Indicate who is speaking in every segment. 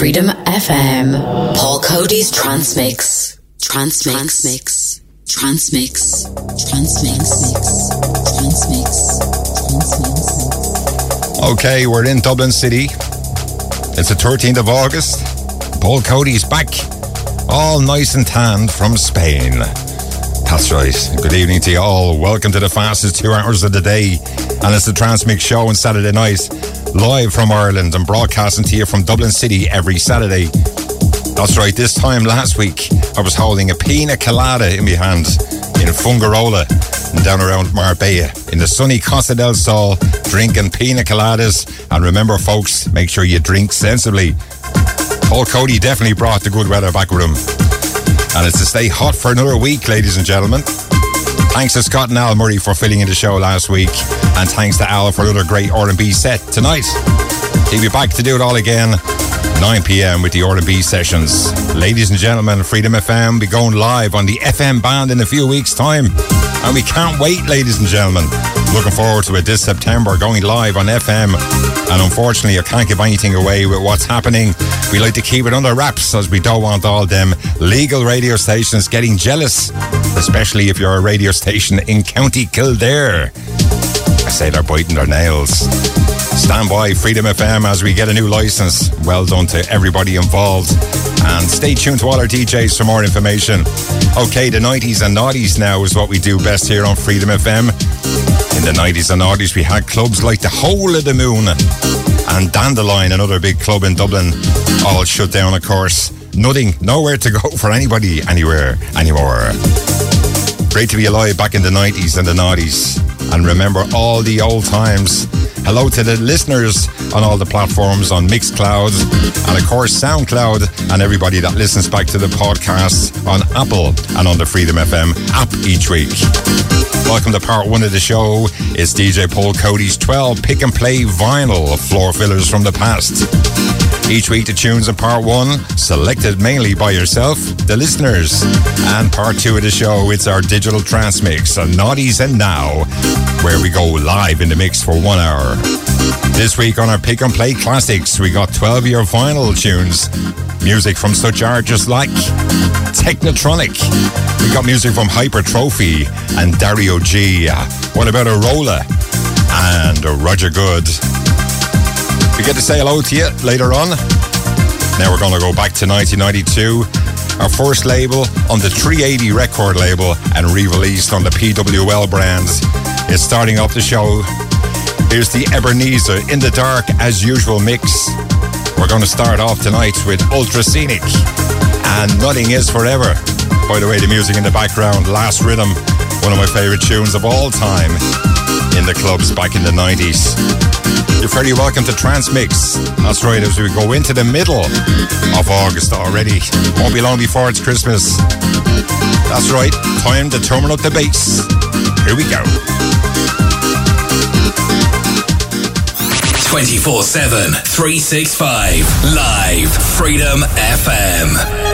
Speaker 1: Freedom FM. Paul Coady's Transmix. Trance Mix. Transmix. Trance Mix. Transmix. Trance Mix.
Speaker 2: Transmix. Okay, we're in Dublin City. It's the 13th of August. Paul Coady's back, all nice and tanned from Spain. That's right. Good evening to you all. Welcome to the fastest two hours of the day. And it's the Trance Mix show on Saturday night, live from Ireland and broadcasting to you from Dublin City every Saturday. That's right. This time last week, I was holding a pina colada in my hand in Fuengirola and down around Marbella in the sunny Costa del Sol, drinking pina coladas. And remember, folks, make sure you drink sensibly. Paul Coady definitely brought the good weather back with him. And it's to stay hot for another week, ladies and gentlemen. Thanks to Scott and Al Murray for filling in the show last week. And thanks to Al for another great R&B set tonight. He'll be back to do it all again 9 p.m. with the R&B sessions. Ladies and gentlemen, Freedom FM be going live on the FM band in a few weeks' time. And we can't wait, ladies and gentlemen. Looking forward to it this September, going live on FM. And unfortunately, I can't give anything away with what's happening. We like to keep it under wraps as we don't want all them legal radio stations getting jealous, especially if you're a radio station in County Kildare. I say they're biting their nails. Stand by Freedom FM as we get a new license. Well done to everybody involved. And stay tuned to all our DJs for more information. Okay, the 90s and noughties now is what we do best here on Freedom FM. In the 90s and noughties, we had clubs like the Hole of the Moon and Dandelion, another big club in Dublin, all shut down, of course. Nothing, nowhere to go for anybody anywhere anymore. Great to be alive back in the 90s and the noughties and remember all the old times. Hello to the listeners on all the platforms on Mixcloud and of course SoundCloud and everybody that listens back to the podcast on Apple and on the Freedom FM app each week. Welcome to part one of the show. It's DJ Paul Coady's 12 pick and play vinyl floor fillers from the past. Each week, the tunes in part one, selected mainly by yourself, the listeners. And part two of the show, it's our digital trance mix, on Naughties and Now, where we go live in the mix for one hour. This week on our Pick and Play Classics, we got 12 year vinyl tunes. Music from such artists like Technotronic. We got music from Hypertrophy and Dario G. What about Arola and Roger Good? We get to say hello to you later on. Now we're going to go back to 1992. Our first label on the 380 record label and re-released on the PWL brands is starting off the show. Here's the Ebenezer in the dark as usual mix. We're going to start off tonight with Ultra Scenic and Nothing Is Forever. By the way, the music in the background, Last Rhythm, one of my favorite tunes of all time in the clubs back in the 90s. You're very welcome to Trance Mix. That's right, as we go into the middle of August already. Won't be long before it's Christmas. That's right, time to turn up the bass. Here we go.
Speaker 3: 24 7, 365, live, Freedom FM.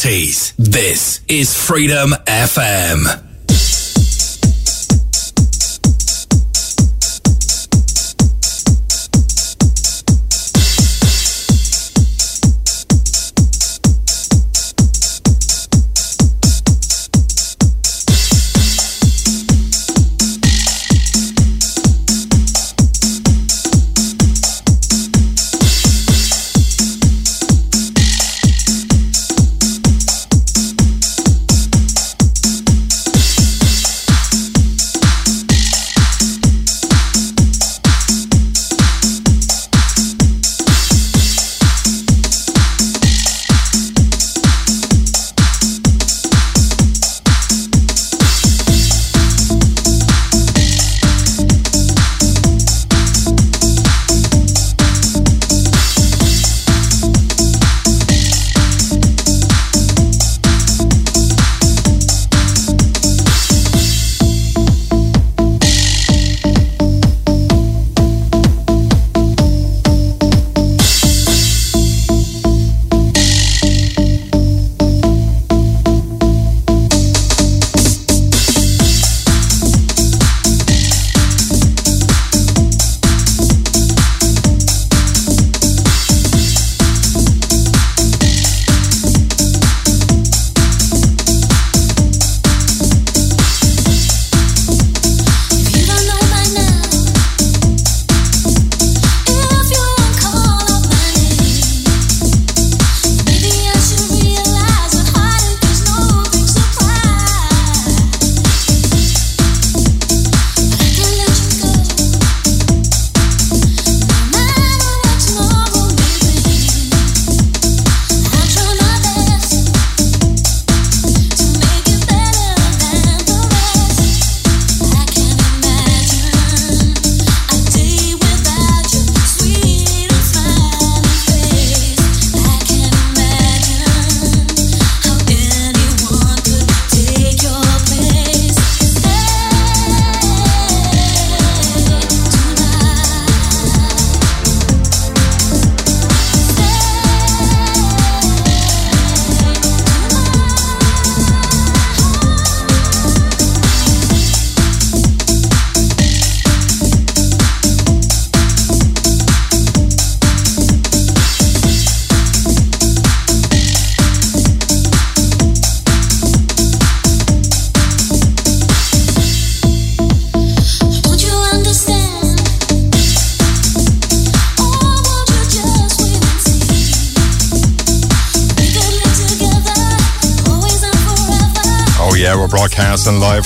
Speaker 4: 90s and noughties. This is Freedom FM.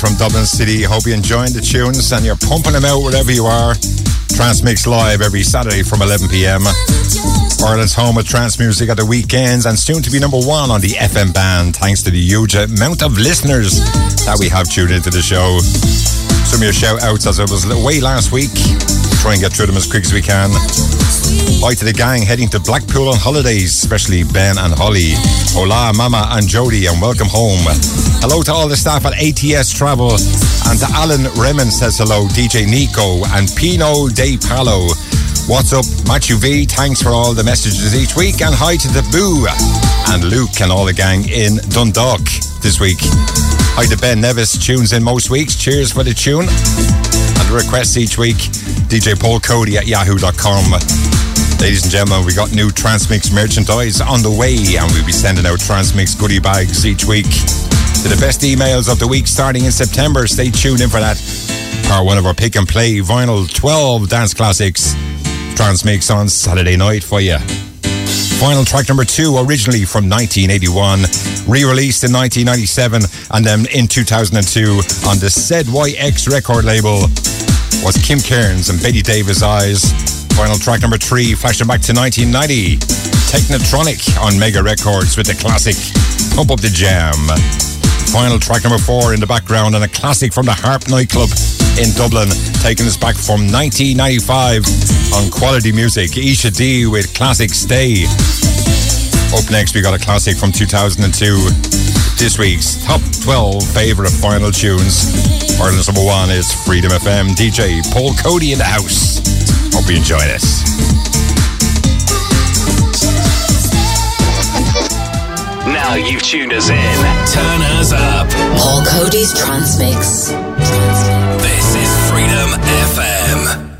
Speaker 2: From Dublin City. Hope you're enjoying the tunes and you're pumping them out wherever you are. Trance Mix live every Saturday from 11 p.m. Ireland's home of trance music at the weekends and soon to be number one on the FM band thanks to the huge amount of listeners that we have tuned into the show. Some of your shout outs as it was away last week. Try and get through them as quick as we can. Hi to the gang heading to Blackpool on holidays, especially Ben and Holly. Hola, Mama and Jody, and welcome home. Hello to all the staff at ATS Travel, and to Alan Remen says hello, DJ Nico, and Pino De Palo. What's up, Matthew V? Thanks for all the messages each week, and hi to the Boo and Luke and all the gang in Dundalk this week. Hi to Ben Nevis, tunes in most weeks. Cheers for the tune. And requests each week, DJ Paul Coady at yahoo.com. Ladies and gentlemen, we got new Trance Mix merchandise on the way, and we'll be sending out Trance Mix goodie bags each week to the best emails of the week starting in September. Stay tuned in for that. Part one of our pick and play vinyl 12 dance classics Trance Mix on Saturday night for you. Final track number two, originally from 1981, re-released in 1997, and then in 2002 on the ZYX record label, was Kim Carnes and Bette Davis Eyes. Final track number three, flashing back to 1990. Technotronic on Mega Records with the classic Pump Up the Jam. Final track number four in the background and a classic from the Harp nightclub in Dublin, taking us back from 1995 on Quality Music. Isha D with classic Stay. Up next, we got a classic from 2002. This week's top 12 favourite final tunes. Ireland's number one is Freedom FM. DJ Paul Coady in the house. Hope you enjoy this.
Speaker 3: You've tuned us in. Turn us up.
Speaker 1: Paul Coady's Transmix.
Speaker 3: This is Freedom FM.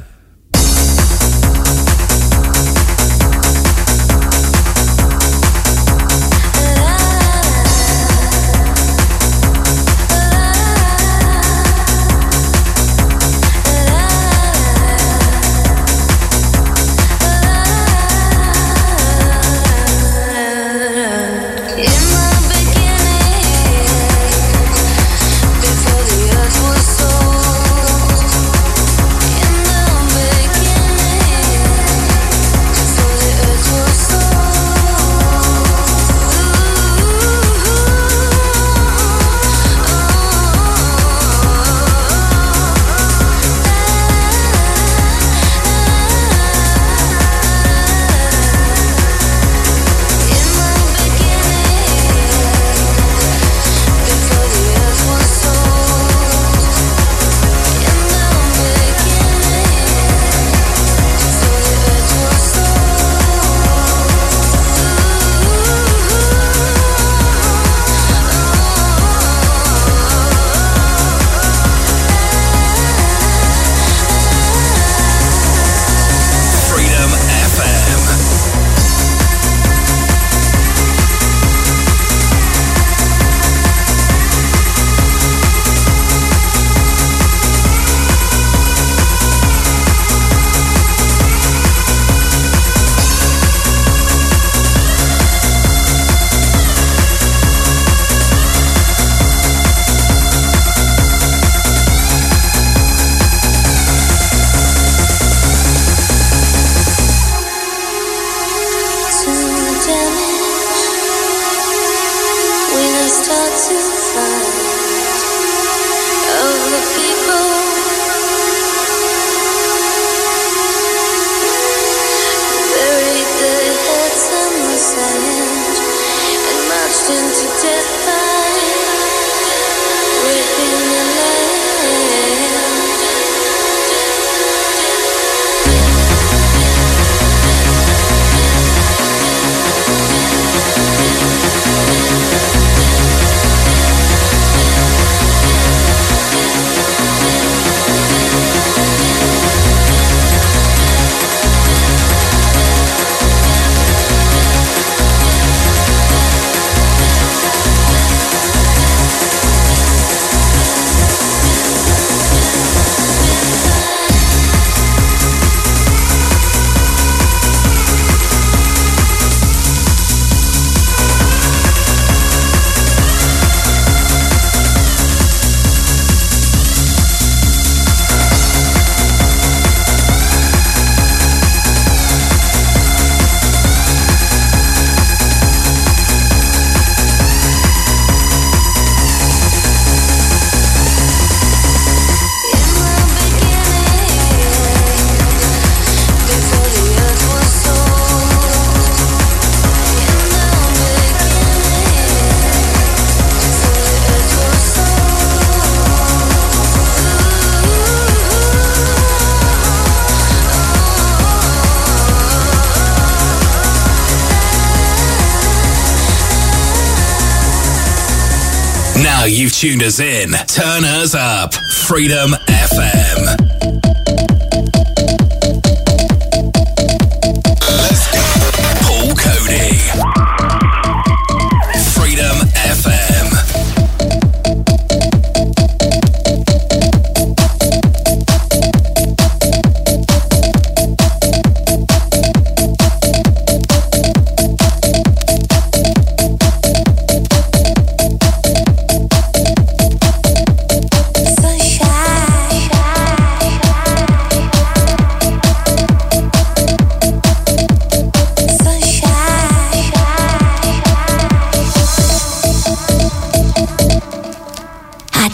Speaker 4: Tuned us in. Turn us up. Freedom FM.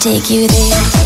Speaker 5: Take you there.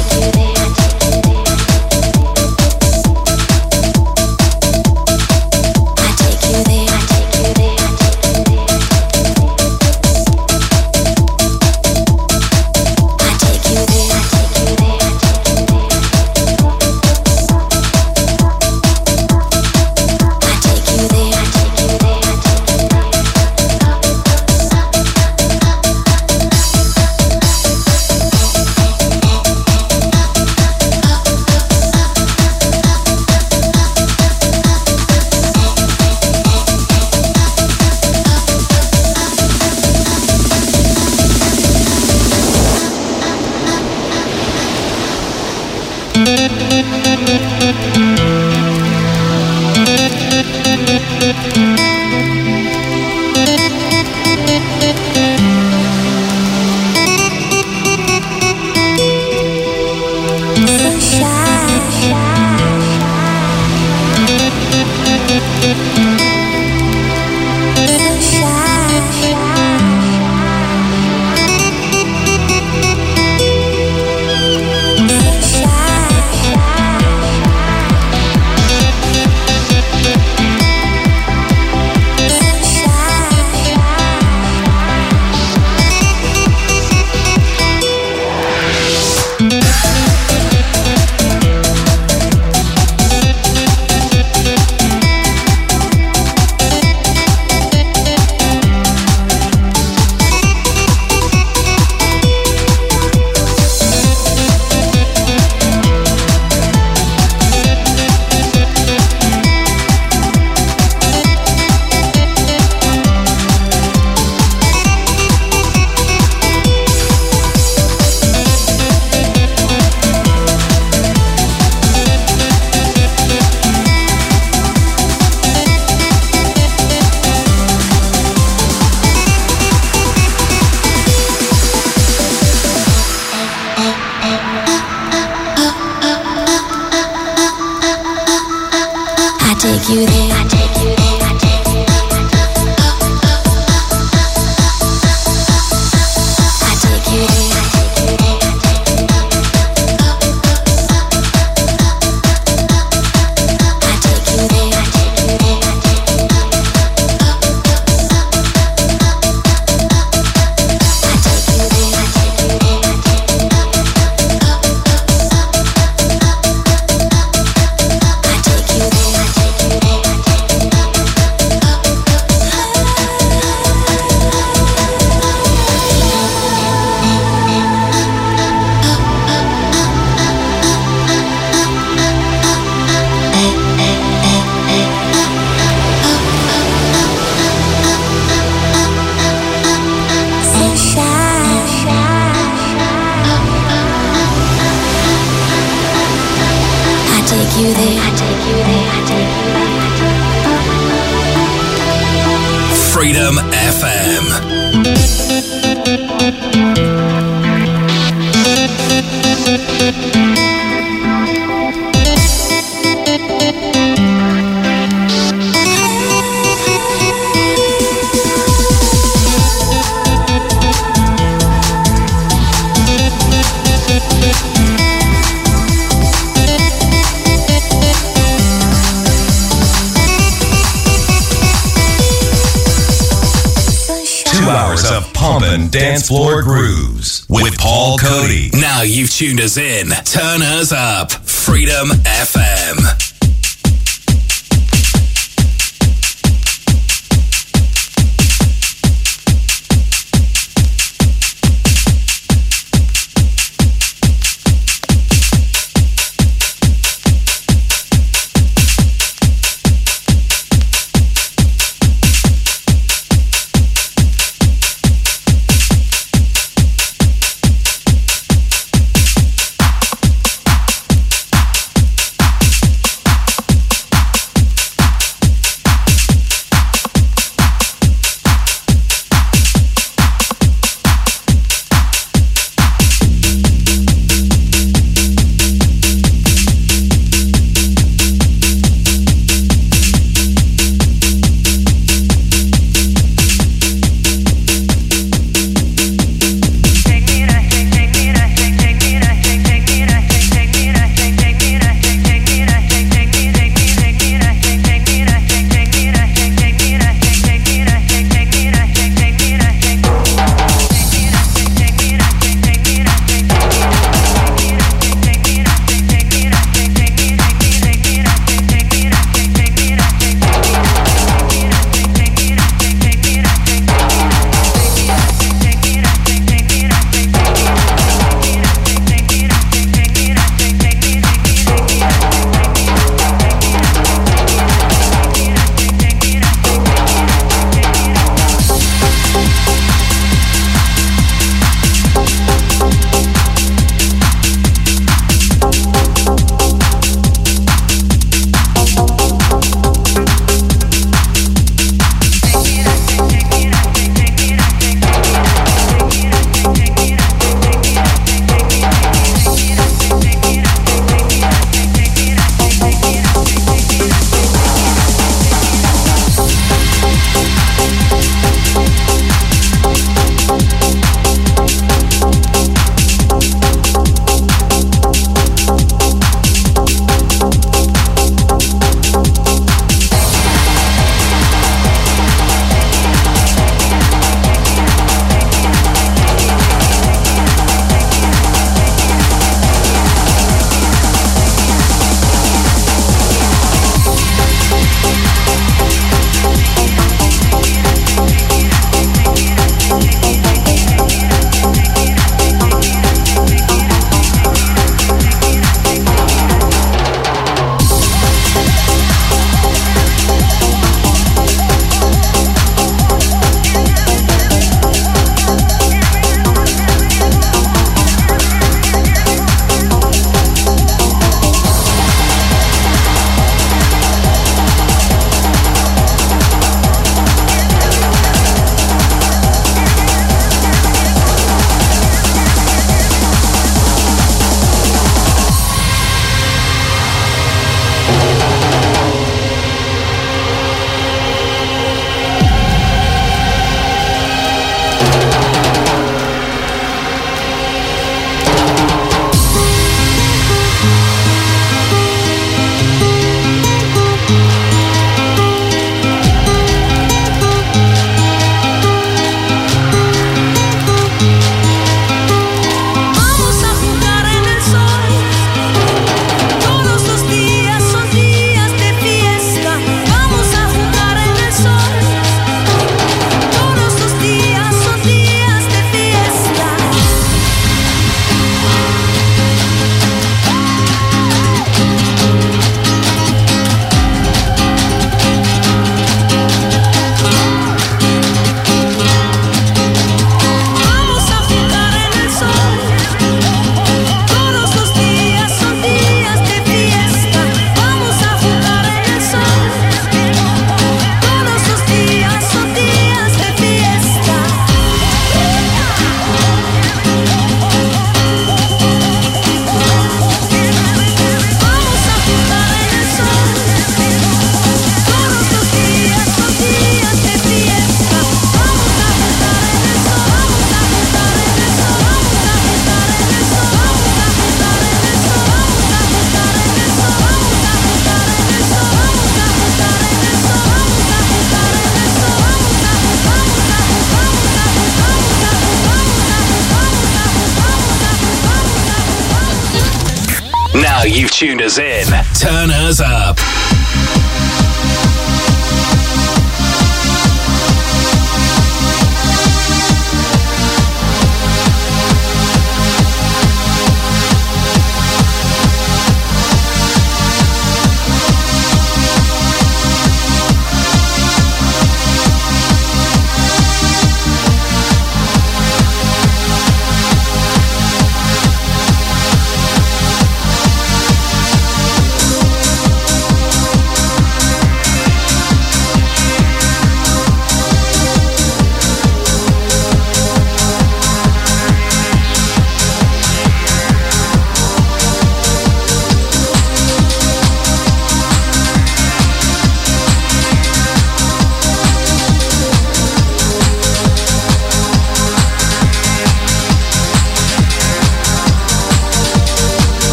Speaker 5: Tuned us in. Turn us up. Freedom FM.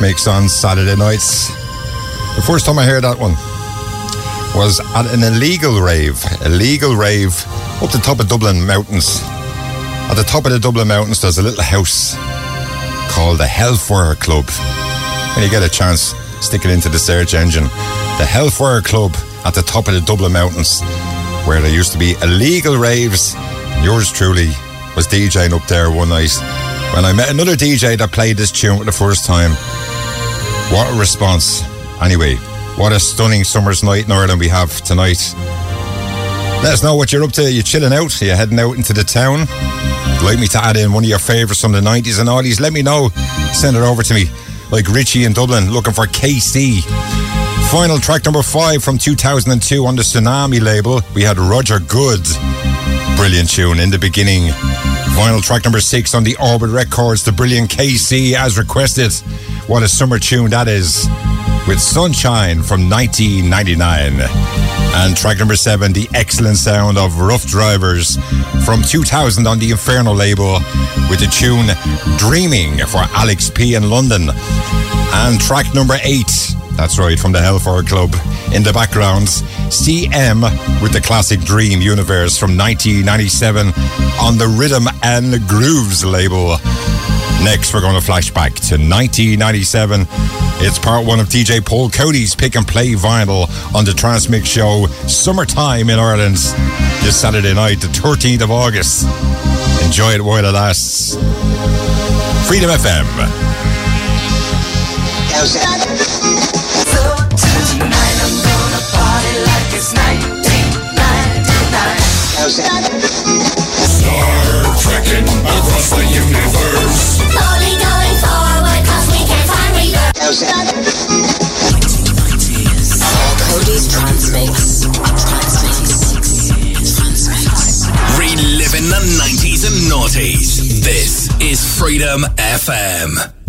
Speaker 2: Trance Mix on Saturday nights. The first time I heard that one was at an illegal rave. Illegal rave up the top of Dublin Mountains. At the top of the Dublin Mountains, there's a little house called the Hellfire Club. When you get a chance, stick it into the search engine. The Hellfire Club at the top of the Dublin Mountains, where there used to be illegal raves. And Yours truly was DJing up there one night when I met another DJ that played this tune for the first time. What a response. Anyway, what a stunning summer's night in Ireland we have tonight. Let us know what you're up to. You're chilling out? You're you heading out into the town? like me to add in one of your favourites from the 90s and oldies? Let me know. Send it over to me. Like Richie in Dublin looking for KC. Final track number five from 2002 on the Tsunami label. We had Roger Goode. Brilliant tune in the beginning. Final track number six on the Orbit Records, the brilliant KC as requested. What a summer tune that is. With Sunshine from 1999. And track number seven, the excellent sound of Ruff Driverz from 2000 on the Inferno label with the tune Dreaming for Alex P in London. And track number eight, that's right, from the Hellfire Club in the background, CM with the classic Dream Universe from 1997 on the Rhythm and Grooves label. Next, we're going to flash back to 1997. It's part one of DJ Paul Coady's pick and play vinyl on the Trance Mix show Summertime in Ireland this Saturday night, the 13th of August. Enjoy it while it lasts. Freedom FM.
Speaker 6: Trekking across the universe.
Speaker 7: Slowly going forward, cause we can't find reverse.
Speaker 1: Paul Coady's Transmix. Trance Mix. Transmix.
Speaker 3: Reliving the 90s and noughties. This is Freedom FM.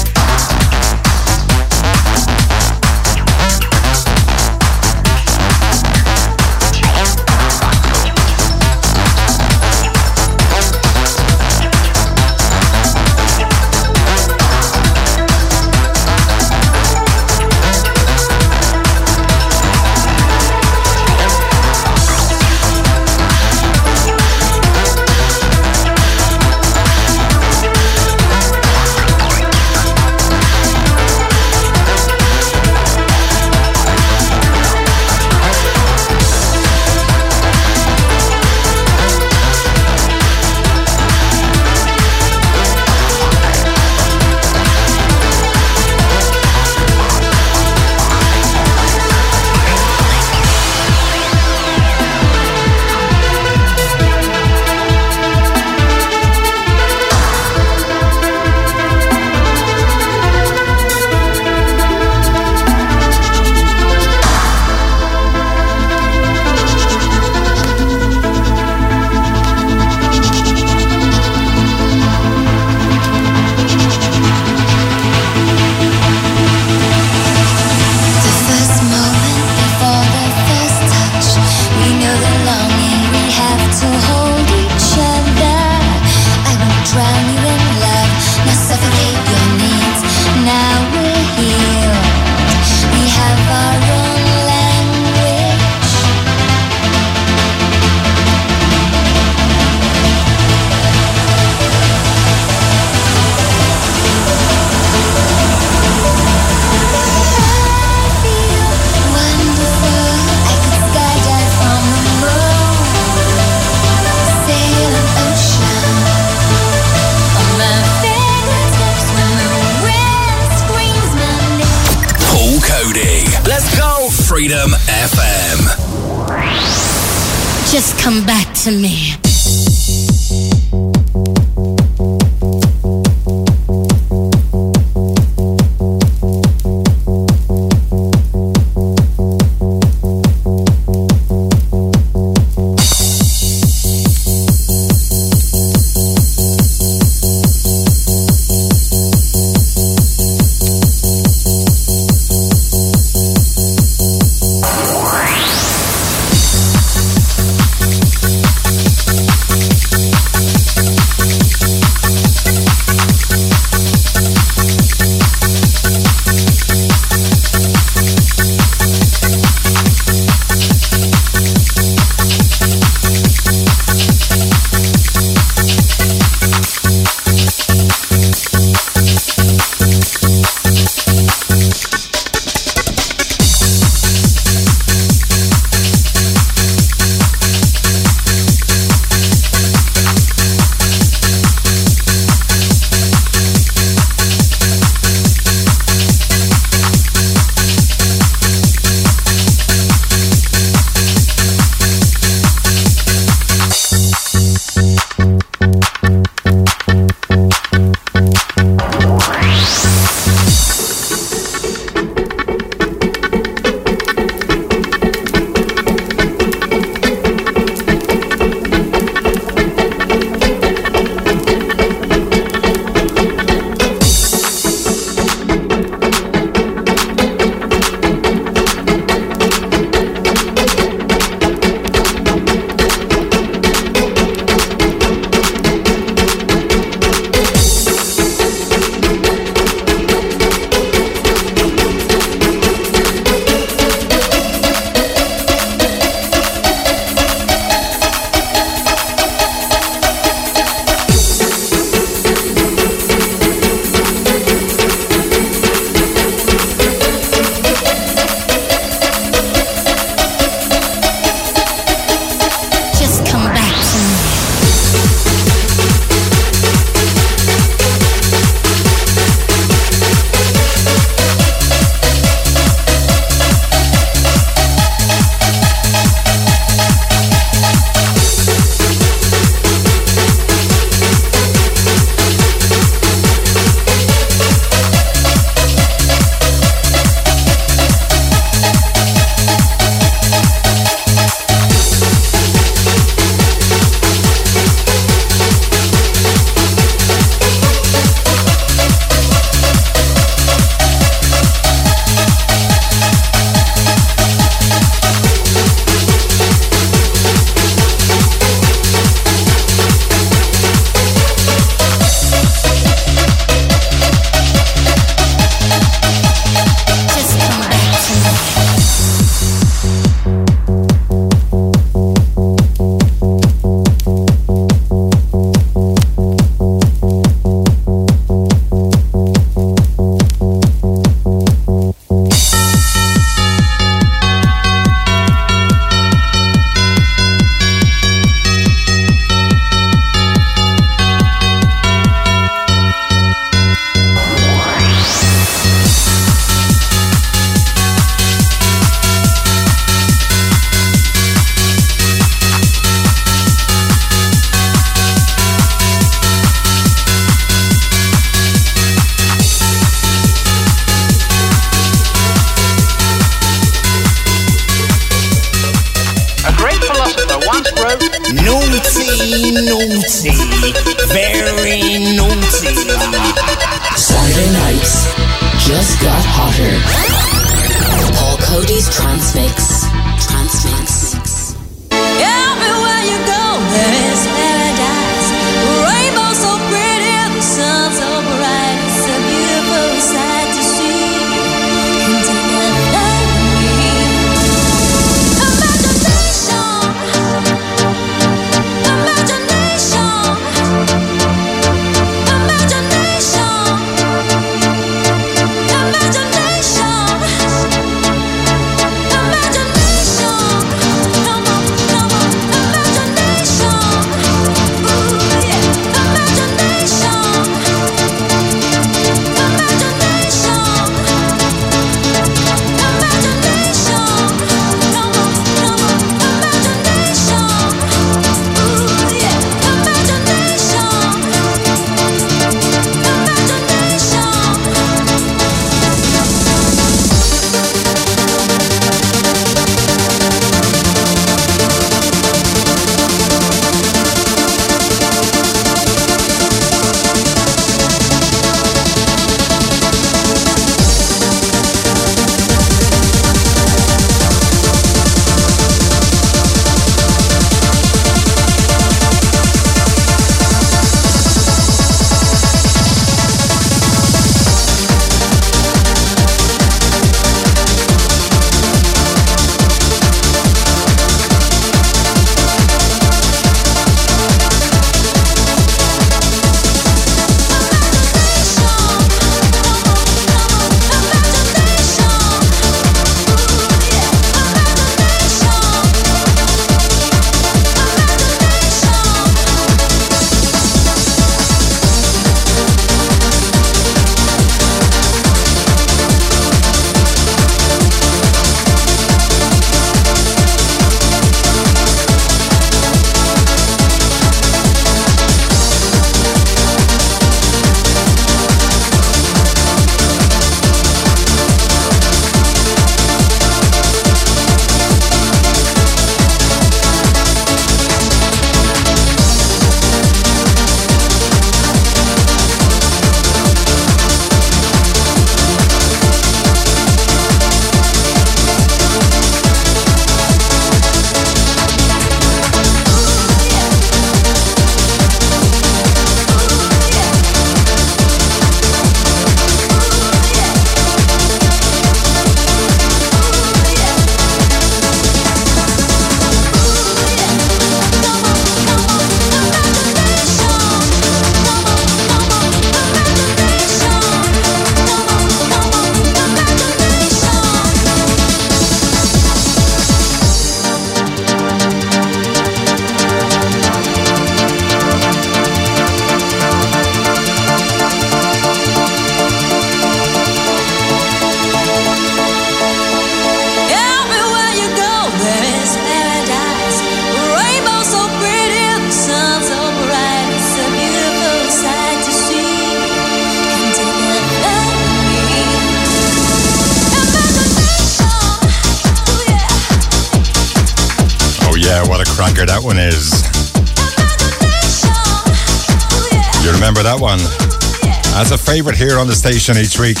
Speaker 2: Favorite here on the station each week.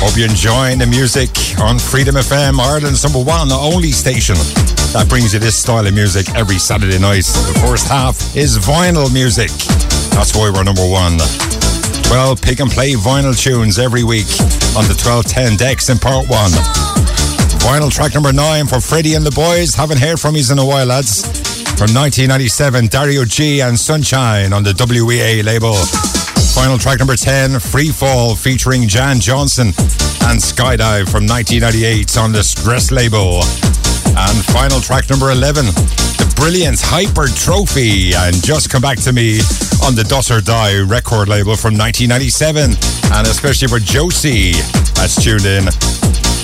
Speaker 2: Hope you're enjoying the music on Freedom FM, Ireland's number one, the only station that brings you this style of music every Saturday night. The first half is vinyl music. That's why we're number one. 12 pick and play vinyl tunes every week on the 1210 decks in part one. Vinyl track number nine for Freddie and the boys. Haven't heard from you in a while, lads. From 1997, Dario G and Sunshine on the WEA label. Final track number 10, Free Fall, featuring Jan Johnston and Skydive from 1998 on the Stress label. And final track number 11, The Brilliant Hypertrophy, and Just Come Back to Me on the Dos or Die record label from 1997. And especially for Josie, that's tuned in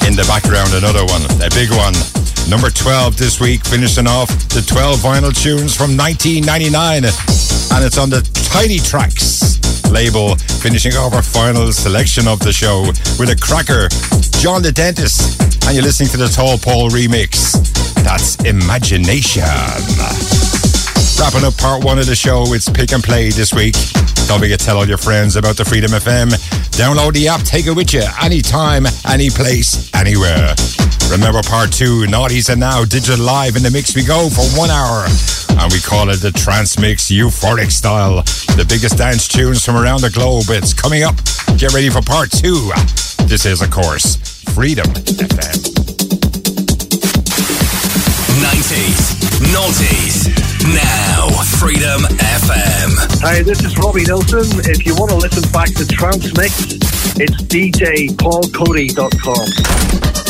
Speaker 2: in the background, another one, a big one. Number 12 this week, finishing off the 12 vinyl tunes from 1999. And it's on the Tidy Tracks label, finishing off our final selection of the show with a cracker, Jon the Dentist. And you're listening to the Tall Paul remix. That's Imagination. Wrapping up part one of the show, it's pick and play this week. Don't forget to tell all your friends about the Freedom FM. Download the app, take it with you anytime, any place, anywhere. Remember part two, Naughties and Now, Digital Live in the mix we go for one hour. And we call it the Trance Mix Euphoric Style. The biggest dance tunes from around the globe. It's coming up. Get ready for part two. This is, of course, Freedom FM.
Speaker 3: 90s, noughties, now Freedom FM.
Speaker 8: Hi, this is Robbie Nelson. If you want to listen back to Trance Mix, it's
Speaker 9: djpaulcoady.com.